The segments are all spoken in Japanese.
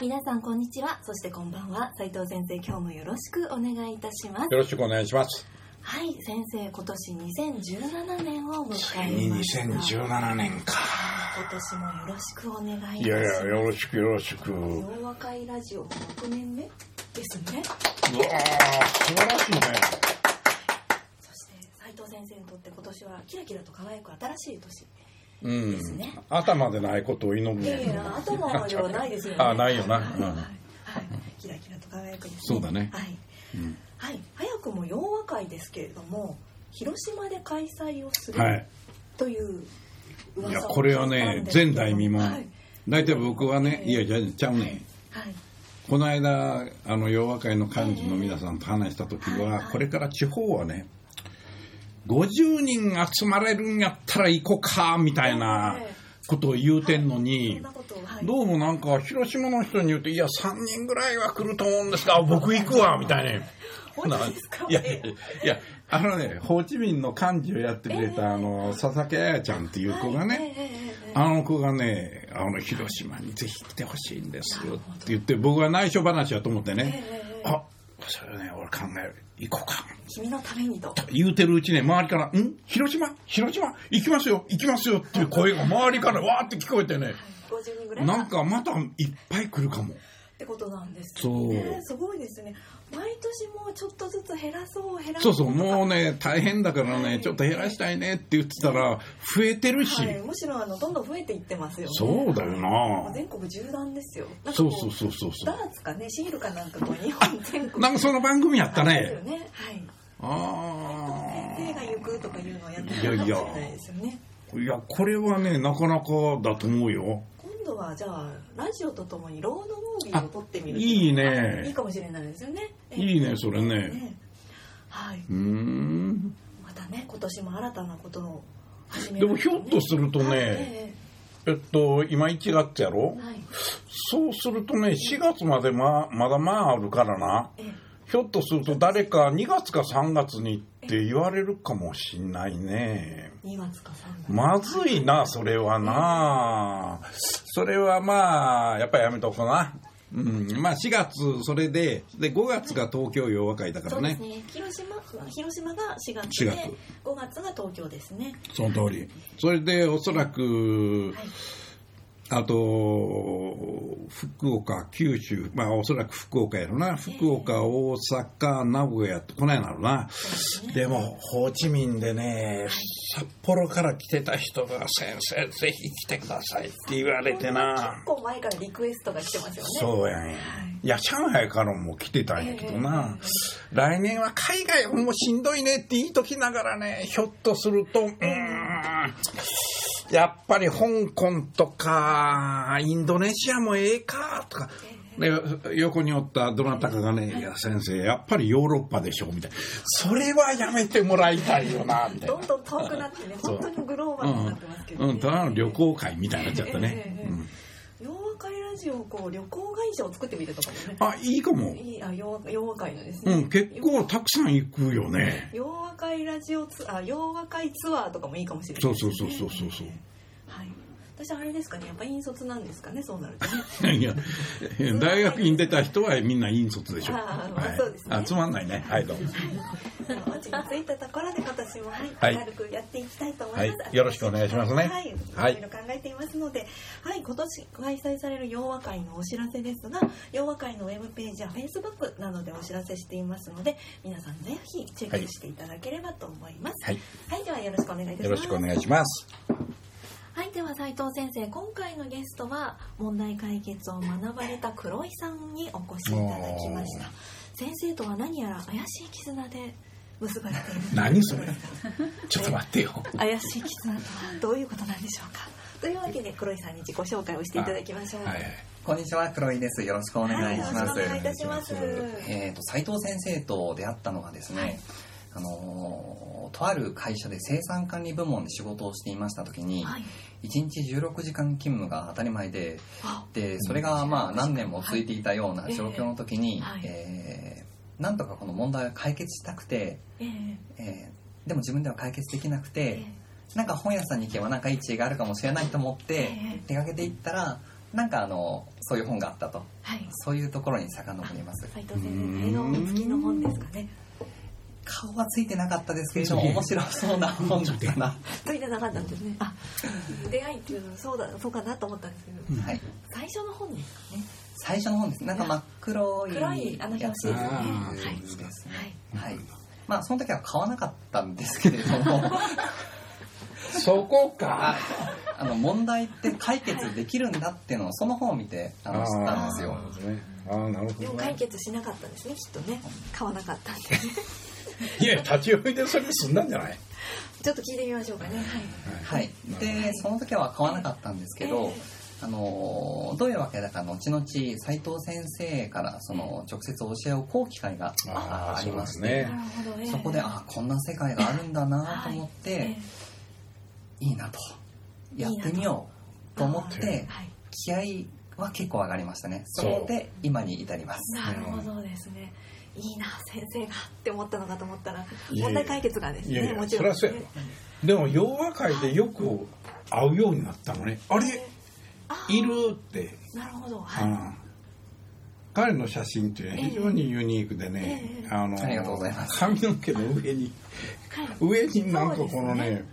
皆さんこんにちは。そしてこんばんは。斉藤先生今日もよろしくお願いいたします。よろしくお願いします。はい先生今年2017年を迎えました。2017年か。今年もよろしくお願いいたします。いやいやよろしくよろしく。うわ洋和会ラジオ6年目ですね。ー素晴らしいね。そして斉藤先生にとって今年はキラキラと輝く新しい年。うんですね頭でないことを祈る。いやいねや頭ではないですよね。あないよな。はい、うん。はい。はいキラキラと輝くですね。そうだね。はい、うん。はい、早くも洋和会ですけれども広島で開催をするはい。という噂をいやこれはね前代未聞。はい。大体僕はねい。やじゃあちゃうねはい。この間あの洋和会の幹事の皆さんと話した時はい。ははい。これから地方はね50人集まれるんやったら行こうかみたいなことを言うてんのそにどうもなんか広島の人に言うといや3人ぐらいは来ると思うんですが僕行くわ みたいな。いやいやいやあのねホーチミンの幹事をやってくれたあの佐々木彩ちゃんっていう子がね、あの子がね、あの、広島にぜひ来てほしいんですよって言って、僕は内緒話だと思ってね、あ、それね、俺考える。行こうか。君のためにと。言うてるうちね、周りから、ん？広島？広島？行きますよ。行きますよ。っていう声が周りからわーって聞こえてね、50人ぐらいなんかまたいっぱい来るかも。ってことなんですそう。ねすごいですね毎年もうちょっとずつ減らそう減らそう。そう、もうねね、大変だからね、ちょっと減らしたいねって言ってたら、増えてるし、はい、むしろあのどんどん増えていってますよね。そうだよな。全国縦断ですよ。そうそうそうそうそダーツかねシールかなんかこう日本全う。国なんかその番組やったですよね。ねはい。あ先生が行くとかいうのをやっていやいやるかもしれないですよね。あ。いや、これはね、なかなかだと思うよ。今度はじゃあラジオとともにロードムービーを撮ってみるいいねいいかもしれないですよねいいね、それね。ねはいうーん。またね今年も新たなことを始めでもひょっとするとねはいええっと、今1月やろえはいそうするとね、4月までままだまああるからな。ええひょっとすると誰か2月か3月にって言われるかもしんないね。2月か3月まずいな、それはな。それはまあ、やっぱりやめとこうな。うん、まあ4月それで、で5月が東京洋和会だからね。そうですね広島広島が4月4で月5月が東京ですねその通り。それでおそらく、はいあと、福岡、九州、まあおそらく福岡やろな。福岡、大阪、名古屋ってこないなるな。でも、ホーチミンでね、札幌から来てた人が先生ぜひ来てくださいって言われてな結。構前からリクエストが来てますよねそうやんや。いや、上海からも来てたんやけどな。来年は海外もうしんどいねって言いときながらね、ひょっとすると、うーん、やっぱり香港とか、インドネシアもええか、とか。で横におったどなたかがね「い。や先生やっぱりヨーロッパでしょ」みたいな「それはやめてもらいたいよな」みたいな。どんどん遠くなってね本当にグローバルになってますけど、ね。うん、ただの旅行会みたいになっちゃったね、ええええ。うん、ジオをこう旅行会社を作ってみるとかもね。あいいかも、いいあ洋和洋和会のですね、うん、結構たくさん行くよね。洋和会ラジオツあ洋和会ツアーとかもいいかもしれないそうそうそうそうそうそう。はい私あれですかねやっぱ引率なんですかねそうなるとね。いや大学院出た人はみんな引率でしょ。あーまあそうですね。あつまんないね。はいどうも。落ち着いたところで今年も、はい。はい軽くやっていきたいと思います、はい。よろしくお願いしますね。はい、はい。いろいろ考えていますので、はい、今年開催される洋和会のお知らせですが洋和会のウェブページやフェイスブックなどでお知らせしていますので皆さんぜひチェックしていただければと思います。はい。はい、ではよろしくお願いいたします。よろしくお願いします。はい、では斉藤先生、今回のゲストは問題解決を学ばれた黒井さんにお越しいただきました。先生とは何やら怪しい絆で結ばれている。何それちょっと待ってよ。怪しい絆とはどういうことなんでしょうか。というわけで黒井さんに自己紹介をしていただきましょう。はいはいこんにちは、黒井です。よろしくお願いします。はい、よろしくお願いいたします。えっ、と斉藤先生と出会ったのがですね、はいあのーとある会社で生産管理部門で仕事をしていました時に、はい。1日16時間勤務が当たり前で、あ、でそれがまあ何年も続いていたようなはい。状況の時に、はい。えーなんとかこの問題を解決したくて、ええ。えーでも自分では解決できなくて、えなんか本屋さんに行けばなんかいい知恵があるかもしれないと思ってええ。出かけていったらなんかあのそういう本があったと。はい。そういうところに遡ります。斉藤先生の笑顔付きの本ですかね。顔はついてなかったですけれども面白そうな本だったなついてなかったんですね。あ、出会いっていうのはそうだそうかなと思ったんですけど、はい最初の本ですかね。最初の本ですなんか真っ黒い黒いあの表紙ですね。はい。はい。はいまあその時は買わなかったんですけれども そこかあの問題って解決できるんだっていうのをその本を見てあの知ったんですよあーなるほでもどね解決しなかったんですね、きっとね。買わなかったんで。いや立ち読みでそれ済んだんじゃない？ちょっと聞いてみましょうかね。はい。はい、でその時は買わなかったんですけど、えあのどういうわけだか後々斉藤先生からその直接教えを請う機会があーあありましてね。なるほど。ええそこであこんな世界があるんだなと思って、えい、いなと。やってみようと。思っえてはい。気合は結構上がりましたね。そそう。こで今に至ります。なるほどですね。いいな先生がって思ったのかと思ったら問題解決がですねもちろん。そりゃそうやろでも洋和会でよく会うようになったのね。あれ？あいるって。なるほど。はい。うん。彼の写真っていうのは非常にユニークでね、ええあのありがとうございます。髪の毛の上にはい。上になんかこのね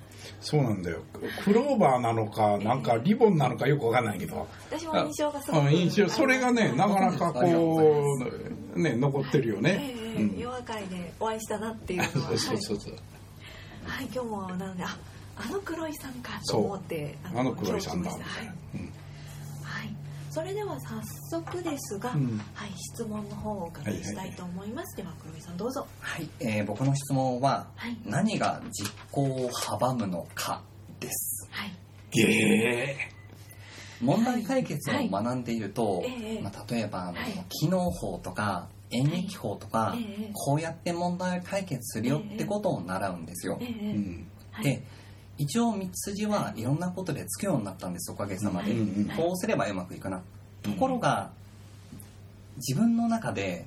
そうなんだよ。クローバーなのかなんかリボンなのかよくわかんないけど、私も印象がすご印象それがねなかなかこうね残ってるよね、ええうん。夜明かりでお会いしたなっていうのは。そうそうそうはい、はい、今日もなのでああの黒井さんかと思ってあの黒井さんだ。今日来ました。はい、うん。はい、それでは早速ですが、うん。はい、質問の方をお伺いしたいと思います、では黒井さんどうぞ。はい、えー僕の質問は、はい。何が実行を阻むのかです。はい。ゲー。問題解決を学んでいると、はい。ええまあ、例えばはい。機能法とか演劇法とか、ええこうやって問題を解決するよってことを習うんですよ。ええうん。はい。で一応道筋はいろんなことでつくようになったんですおかげさまで、こうすればうまくいくなところが自分の中で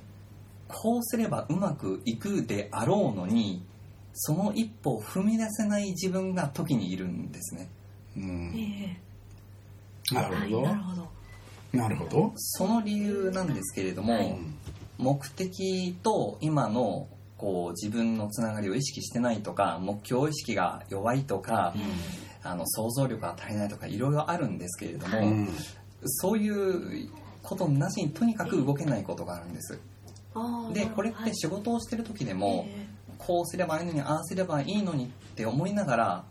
こうすればうまくいくであろうのにその一歩を踏み出せない自分が時にいるんですね。うん。ええ。なるほど、はい、なるほど。なるほど。その理由なんですけれども、はい。目的と今のこう自分のつながりを意識してないとか目標意識が弱いとか、あの想像力が足りないとかいろいろあるんですけれども、うん。そういうことなしにとにかく動けないことがあるんです。でこれっはいて仕事をしてる時でも、えこうすればいいのにああすればいいのにって思いながら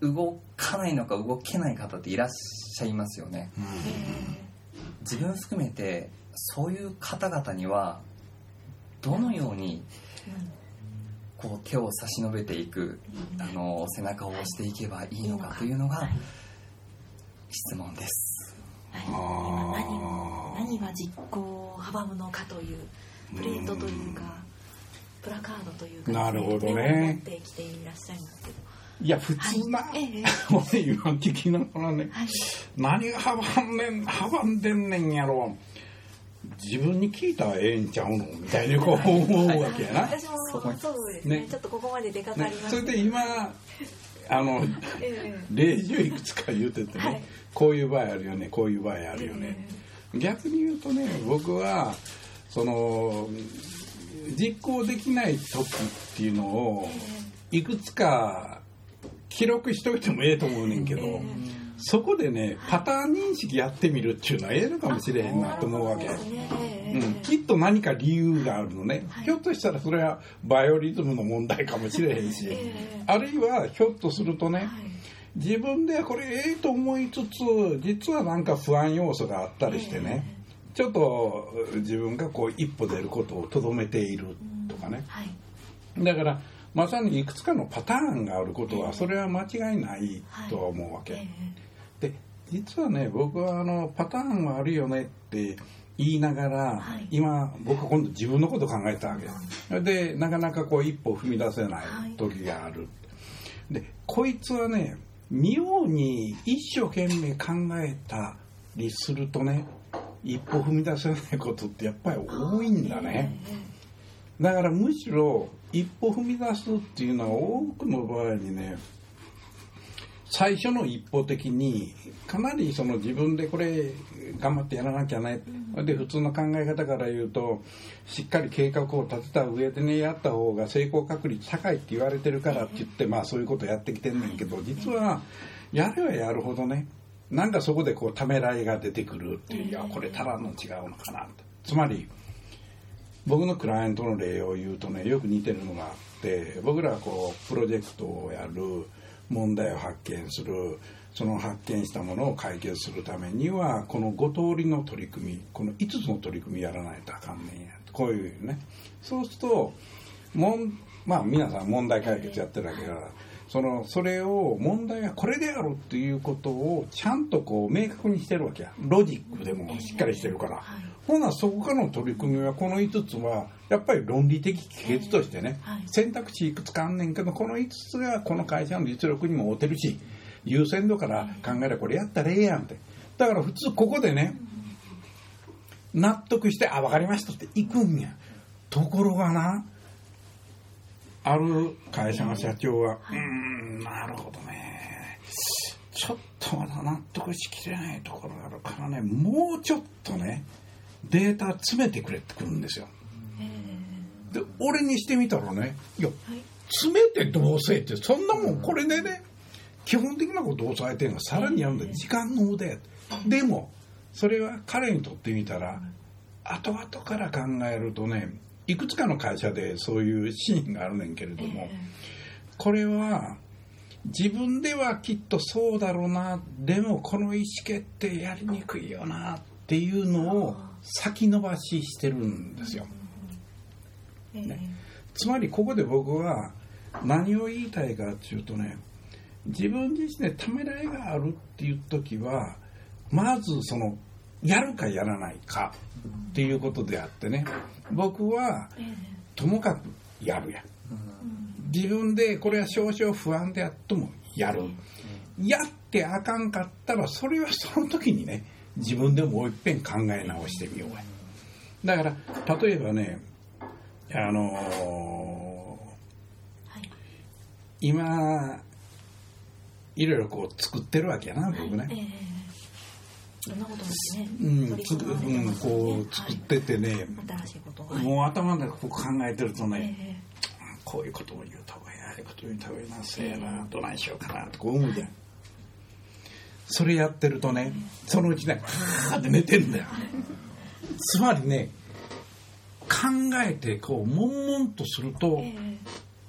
動かないのか動けない方っていらっしゃいますよね。ええ自分含めてそういう方々にはどのようにえこう手を差し伸べていくうんあの背中を押していけばいいのかというのが質問です。はい、何を何が実行を阻むのかというプレートというかプラカードというかなるほどね。持ってきていらっしゃいますけど。いや普通な、はい。ええ。俺今聞きながらね。はい。何が阻んねん阻んでんねんやろ自分に聞いたらええんちゃうのみたいにこう思うわけやな、私もそうですね。ね。ちょっとここまで出かかねりま、す。それで今あの ええ。例示をいくつか言うててね、はい。こういう場合あるよねこういう場合あるよね、逆に言うとね僕はその実行できない時っていうのをいくつか記録しといてもええと思うねんけど、ええそこでねパターン認識やってみるっていうのはええのかもしれへんなと思うわけ。ねええうん、きっと何か理由があるのね、はい。ひょっとしたらそれはバイオリズムの問題かもしれへんし、ええ。あるいはひょっとするとね、はい。自分ではこれええと思いつつ実はなんか不安要素があったりしてね、ちょっと自分がこう一歩出ることをとどめているとかね。はい。だからまさにいくつかのパターンがあることはそれは間違いないとは思うわけ、えで実はね僕はあのパターンはあるよねって言いながら、はい。今僕は今度自分のことを考えたわけ。よでなかなかこう一歩踏み出せない時がある、でこいつはね妙に一生懸命考えたりするとね一歩踏み出せないことってやっぱり多いんだね、だからむしろ一歩踏み出すっていうのは多くの場合にね最初の一歩的にかなりその自分でこれ頑張ってやらなきゃね、で普通の考え方から言うとしっかり計画を立てた上でねやった方が成功確率高いって言われてるからって言ってまあそういうことやってきてんねんけど実はやればやるほどねなんかそこでこうためらいが出てくるっていういやこれただの違うのかなって。つまり僕のクライアントの例を言うとねよく似てるのがあって僕らはこうプロジェクトをやる問題を発見するその発見したものを解決するためにはこの5通りの取り組みこの5つの取り組みやらないとあかんねんやこういうね。そうするともんまあ皆さん問題解決やってるわけだからそのそれを問題はこれであるっていうことをちゃんとこう明確にしてるわけや。ロジックでもしっかりしてるから、ほなそこからの取り組みはこの5つはやっぱり論理的帰結としてね、はい。選択肢いくつかあんねんけどこの5つがこの会社の実力にも合うてるし優先度から考えればこれやったらええやんって。だから普通ここでね納得して「あ分かりました」って行くんや。ところがなある会社の社長は「うーんなるほどね。ちょっとまだ納得しきれないところがあるからねもうちょっとねデータ詰めてくれってくるんですよで俺にしてみたらねいや詰めてどうせってそんなもんこれでね基本的なことを抑えてるのがさらにやるん。だ時間の無駄や。でもそれは彼にとってみたら後々から考えるとねいくつかの会社でそういうシーンがあるねんけれどもこれは自分ではきっとそうだろうなでもこの意思決定やりにくいよなっていうのを先延ばししてるんですよ。つまりここで僕は何を言いたいかっていうとね自分自身でためらいがあるっていう時はまずそのやるかやらないかっていうことであってね僕はともかくやるや。自分でこれは少々不安であってもやる。やってあかんかったらそれはその時にね自分でもういっぺん考え直してみようや。だから例えばねあのー今い。ろいろこう作ってるわけやな僕ね、どんなことですねうんつうん、こう作っててね、新しいこともう頭の中こう考えてるとね、えこういうことも言うた方がいいああいうことも言うた方がいいなせやなどないしようかなとこう思うじゃんそれやってるとねそのうちねはーって寝てんだよ。つまりね考えてこう悶々とするとええ。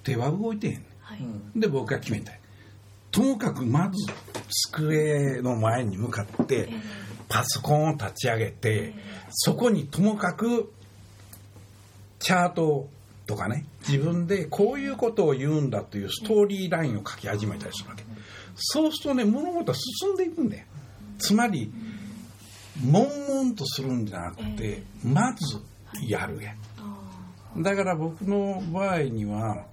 手は動いてへん。ねんはいで僕が決めたい。ともかくまず机の前に向かってパソコンを立ち上げてそこにともかくチャートとかね自分でこういうことを言うんだというストーリーラインを書き始めたりするわけ。そうするとね物事は進んでいくんだよ。つまり悶々とするんじゃなくてまずやるや。だから僕の場合には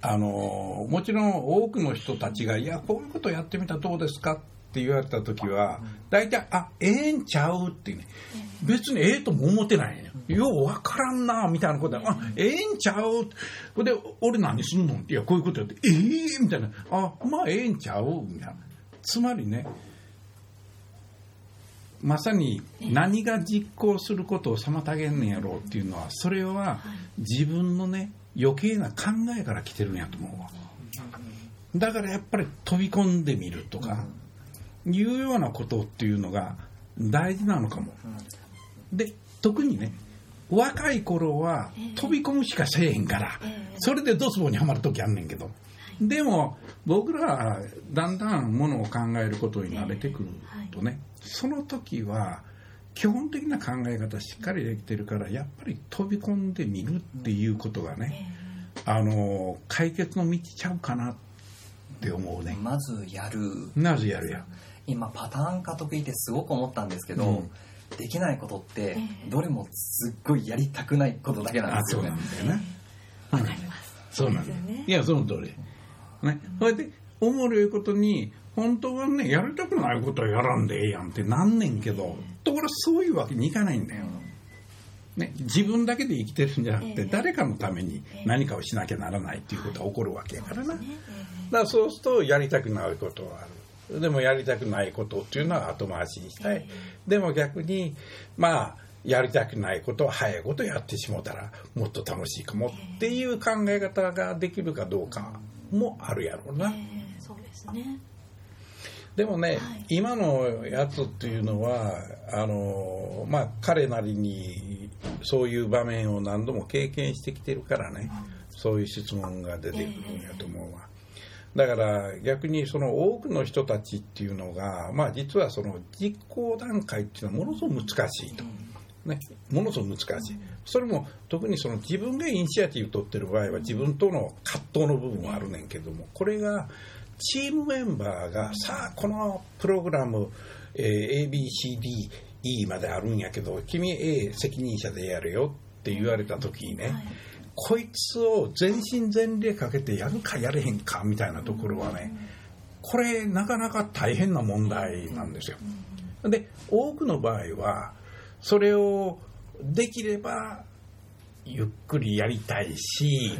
あのもちろん多くの人たちが「いやこういうことやってみたらどうですか?」って言われた時は大体「あええんちゃう?」ってね。別にええとも思ってないねよ。うわからんなみたいなことで「あええんちゃう?」で「俺何すんの?」いやこういうことやって「ええ？みたいな「あまあええんちゃう?」みたいな。つまりねまさに何が実行することを妨げんねんやろうっていうのはそれは自分のね余計な考えから来てるんやと思うわ。だからやっぱり飛び込んでみるとかいうようなことっていうのが大事なのかも。で特にね若い頃は飛び込むしかせえへんからそれでドツボにはまる時あんねんけどでも僕らはだんだんものを考えることに慣れてくるとね。その時は基本的な考え方しっかりできてるからやっぱり飛び込んでみるっていうことがねあの解決の道ちゃうかなって思うね。まずやる。なぜやるや今パターン化得意ってすごく思ったんですけど、うん。できないことってええ。どれもすっごいやりたくないことだけなんあですよね。そうなんだよねわかります。そうなんだ。ね。いやその通りね。それでおもろいことに本当はねやりたくないことはやらんでええやんってなんねんけどところがそういうわけにいかないんだよ、ね、自分だけで生きてるんじゃなくて、ええ。誰かのために何かをしなきゃならないっていうことが起こるわけやからな、ね。だからそうするとやりたくないことはある。でもやりたくないことっていうのは後回しにしたい、でも逆にまあやりたくないことは早いことやってしもたらもっと楽しいかもっていう考え方ができるかどうかもあるやろうな、ええそうですね。でもね、はい。今のやつっていうのはあのまあ彼なりにそういう場面を何度も経験してきてるからね、そういう質問が出てくるんやと思うわ。だから逆にその多くの人たちっていうのが、まあ、実はその実行段階っていうのはものすごく難しいと、ね、ものすごく難しい、それも特にその自分がイニシアティブ取ってる場合は自分との葛藤の部分はあるねんけどもこれがチームメンバーがさあこのプログラム、えー ABCDE まであるんやけど君 A 責任者でやるよって言われた時にね、はいこいつを全身全霊かけてやるかやれへんかみたいなところはねこれなかなか大変な問題なんですよ。で多くの場合はそれをできればゆっくりやりたいし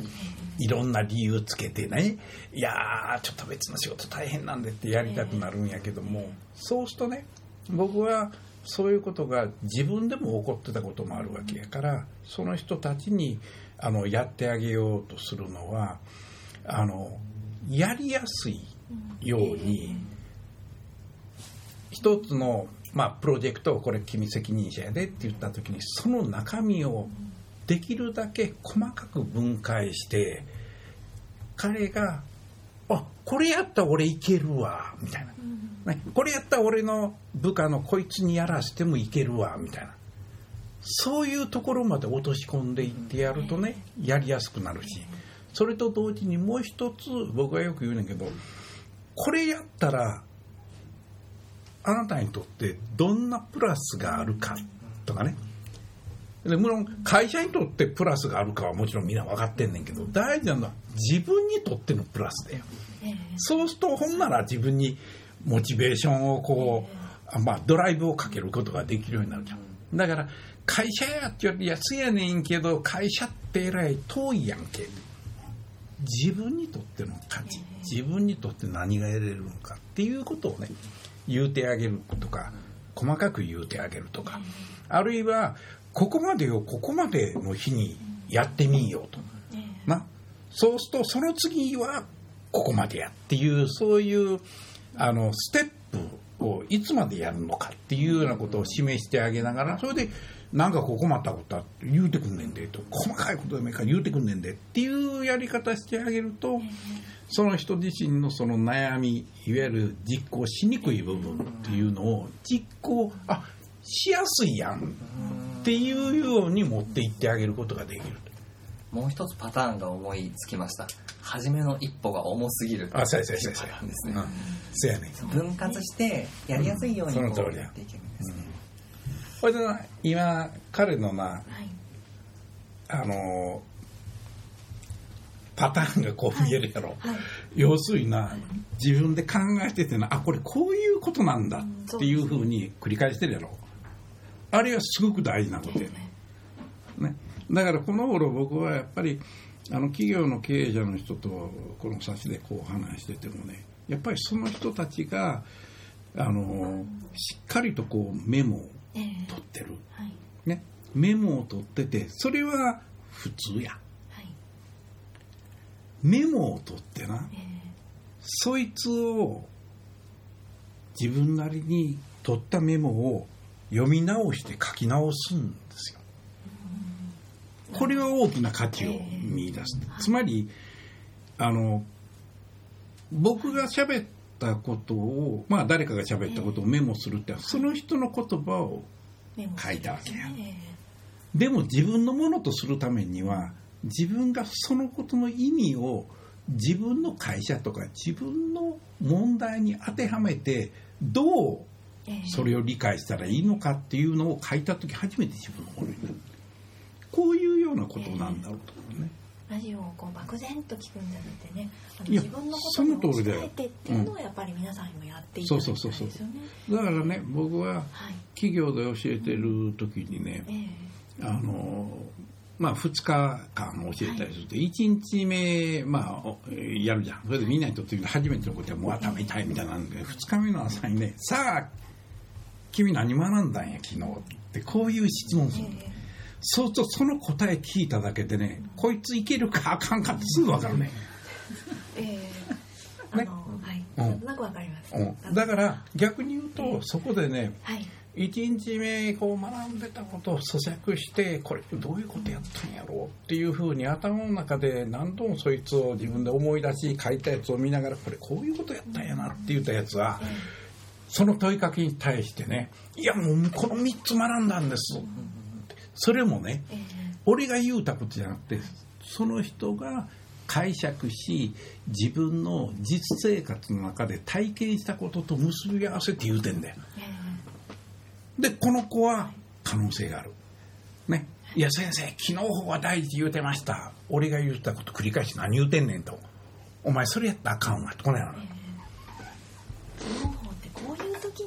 い。ろんな理由つけてね。いやーちょっと別の仕事大変なんでってやりたくなるんやけどもそうするとね僕はそういうことが自分でも起こってたこともあるわけやからその人たちにあのやってあげようとするのはあのやりやすいように一つの、まあ、プロジェクトをこれ君責任者やでって言った時にその中身をできるだけ細かく分解して彼が「あこれやったら俺いけるわ」みたいな、ね、これやったら俺の部下のこいつにやらせてもいけるわみたいな。そういうところまで落とし込んでいってやるとねやりやすくなるし。それと同時にもう一つ僕はよく言うねんけどこれやったらあなたにとってどんなプラスがあるかとかね。で無論会社にとってプラスがあるかはもちろんみんな分かってんねんけど大事なのは自分にとってのプラスだよ。そうするとほんなら自分にモチベーションをこう、あまあ、ドライブをかけることができるようになるじゃん。だから会社やって言われていやつやねんけど会社ってえらい遠いやんけ。自分にとっての価値自分にとって何が得れるのかっていうことをね言うてあげるとか細かく言うてあげるとかあるいはここまでをここまでの日にやってみようと。なそうするとその次はここまでやっていうそういうあのステップをいつまでやるのかっていうようなことを示してあげながらそれでなんかこう困ったことあって言うてくんねんでと細かいことでもいいから言うてくんねんでっていうやり方してあげるとその人自身のその悩みいわゆる実行しにくい部分っていうのを実行あしやすいやんっていうように持っていってあげることができるもう一つパターンが思いつきました。初めの一歩が重すぎる。あそうやそうやそうやっていうパターンですね、うん。そやねん。分割してやりやすいようにこうや。っていけるんですね、これでな今彼のなはい。あのパターンがこう見えるやろ、はい。要するにな自分で考えててなあこれこういうことなんだっていうふうに繰り返してるやろ。あれはすごく大事なことやね。ね。だからこの頃僕はやっぱりあの企業の経営者の人とこの差しでこう話しててもねやっぱりその人たちがあのしっかりとこうメモをええ取ってる、はい。ね、メモを取っててそれは普通や。はい。メモを取ってな。ええ。そいつを自分なりに取ったメモを読み直して書き直すんですよ。これは大きな価値を見出す。つまりあの僕が喋ったことをまあ誰かが喋ったことをメモするってその人の言葉を書いたわけやえ。でも自分のものとするためには自分がそのことの意味を自分の会社とか自分の問題に当てはめてどうええ。それを理解したらいいのかっていうのを書いた時初めて自分のものになる。こういうようなことなんだろうと思うね。ラジオをこう漠然と聞くんじゃなくてねあの自分のことを通りだよ。伝えてっていうのをやっぱり皆さんにもやっていただきたいですよね。だからね僕ははい。企業で教えてる時にねええ。あのまあ2日間教えたりすると1日目まあおやるじゃん。それでみんなにとって初めてのことはもう頭痛いみたいなんで2日目の朝にねさあ君何学んだんや昨日ってこういう質問するの。えそうとその答え聞いただけでねこいついけるかあかんかってすぐ分かるね、えええあの、はい。うん。なんとなくわかります、うん、だから逆に言うとそこでねはい。1日目こう学んでたことを咀嚼してこれどういうことやったんやろうっていうふうに頭の中で何度もそいつを自分で思い出し書いたやつを見ながらこれこういうことやったんやなって言ったやつはその問いかけに対してねいやもうこの3つ学んだんですそれもねええ。俺が言うたことじゃなくてその人が解釈し自分の実生活の中で体験したことと結び合わせて言うてんだよ。えでこの子は可能性がある。ね。いや先生昨日方が大事言うてました。俺が言ったこと繰り返し何言うてんねんと。お前それやったらあかんわ。とこのやろえ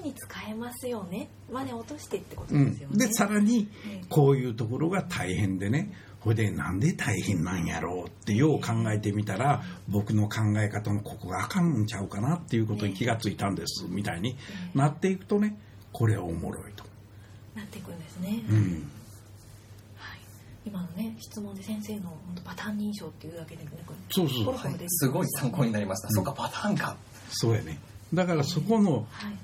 に使えますよね。まで落としてってことうんですよね、でさらにええ。こういうところが大変でね。ほいでなんで大変なんやろうってよう考えてみたら僕の考え方のここがあかんのちゃうかなっていうことに気がついたんです。みたいになっていくとねこれはおもろいと。なっていくんですね、うん。はい、今のね質問で先生の本当パターン認証っていうだけでなんかそうそう。そうポロポロ出てきましたすごい参考になりました、そうかパターンか。そうやね。だからそこのはいはい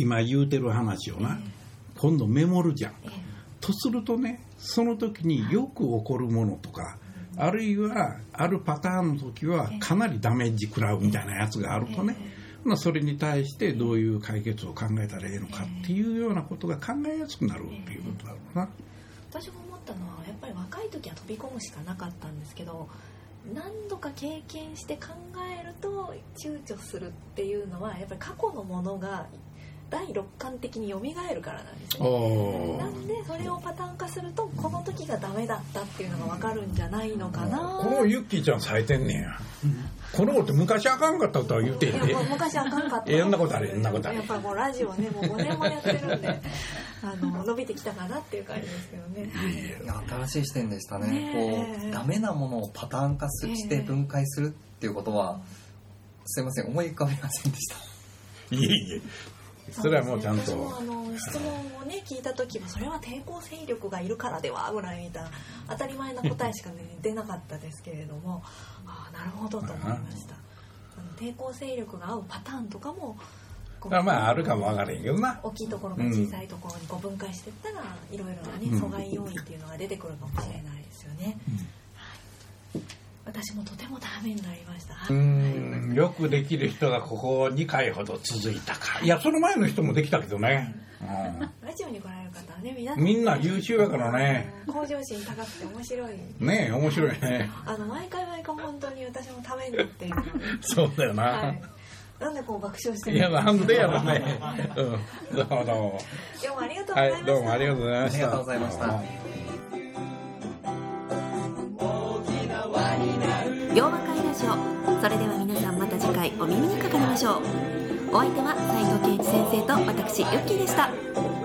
今言うてる話をな。え今度メモるじゃん。ええ。とするとねその時によく起こるものとかあるいはあるパターンの時はかなりダメージ食らうみたいなやつがあるとね、まあ、それに対してどういう解決を考えたらいいのかっていうようなことが考えやすくなるっていうことだろうな。私が思ったのはやっぱり若い時は飛び込むしかなかったんですけど何度か経験して考えると躊躇するっていうのはやっぱり過去のものが第六感的に蘇るからなんですよねおなんでそれをパターン化するとこの時がダメだったっていうのが分かるんじゃないのかな。このユッキーちゃん冴えてんねん。や。この子って昔あかんかったとは言うてんでいやもう。昔あかんかった。いやそんなことあるそんなことあるやっぱこうラジオねもう5年もやってるんであの伸びてきたかなっていう感じですけどね。いや新しい視点でしたね。ねえ。こうダメなものをパターン化すして分解するっていうことは、すいません思い浮かびませんでした。いえいえ。それはもうちゃんと。私もあの質問をね聞いた時はそれは抵抗勢力がいるからではぐらいみたいな当たり前な答えしか、ね、出なかったですけれどもああなるほどと思いました。抵抗勢力が合うパターンとかもまああるかもわからへんけどな。大きいところから小さいところにこう分解していったらいろいろなねうん阻害要因っていうのが出てくるかもしれないですよね、はい、私もとてもためになりました。うーんよくできる人がここ2回ほど続いたか。いやその前の人もできたけどね、ラジオに来られる方はね皆うん、みんな優秀やからね。向上心高くて面白い。ねえ面白いね。あの毎回毎回本当に私もためになっている そうだよな、はい、なんでこう爆笑してい、やなんでやろね。うん。どうもど。うも今日もありがとうございました、はいどうもありがとうございました。ありがとうございましたそれでは皆さんまた次回お耳にかかりましょう。お相手は斉藤健一先生と私ユッキーでした。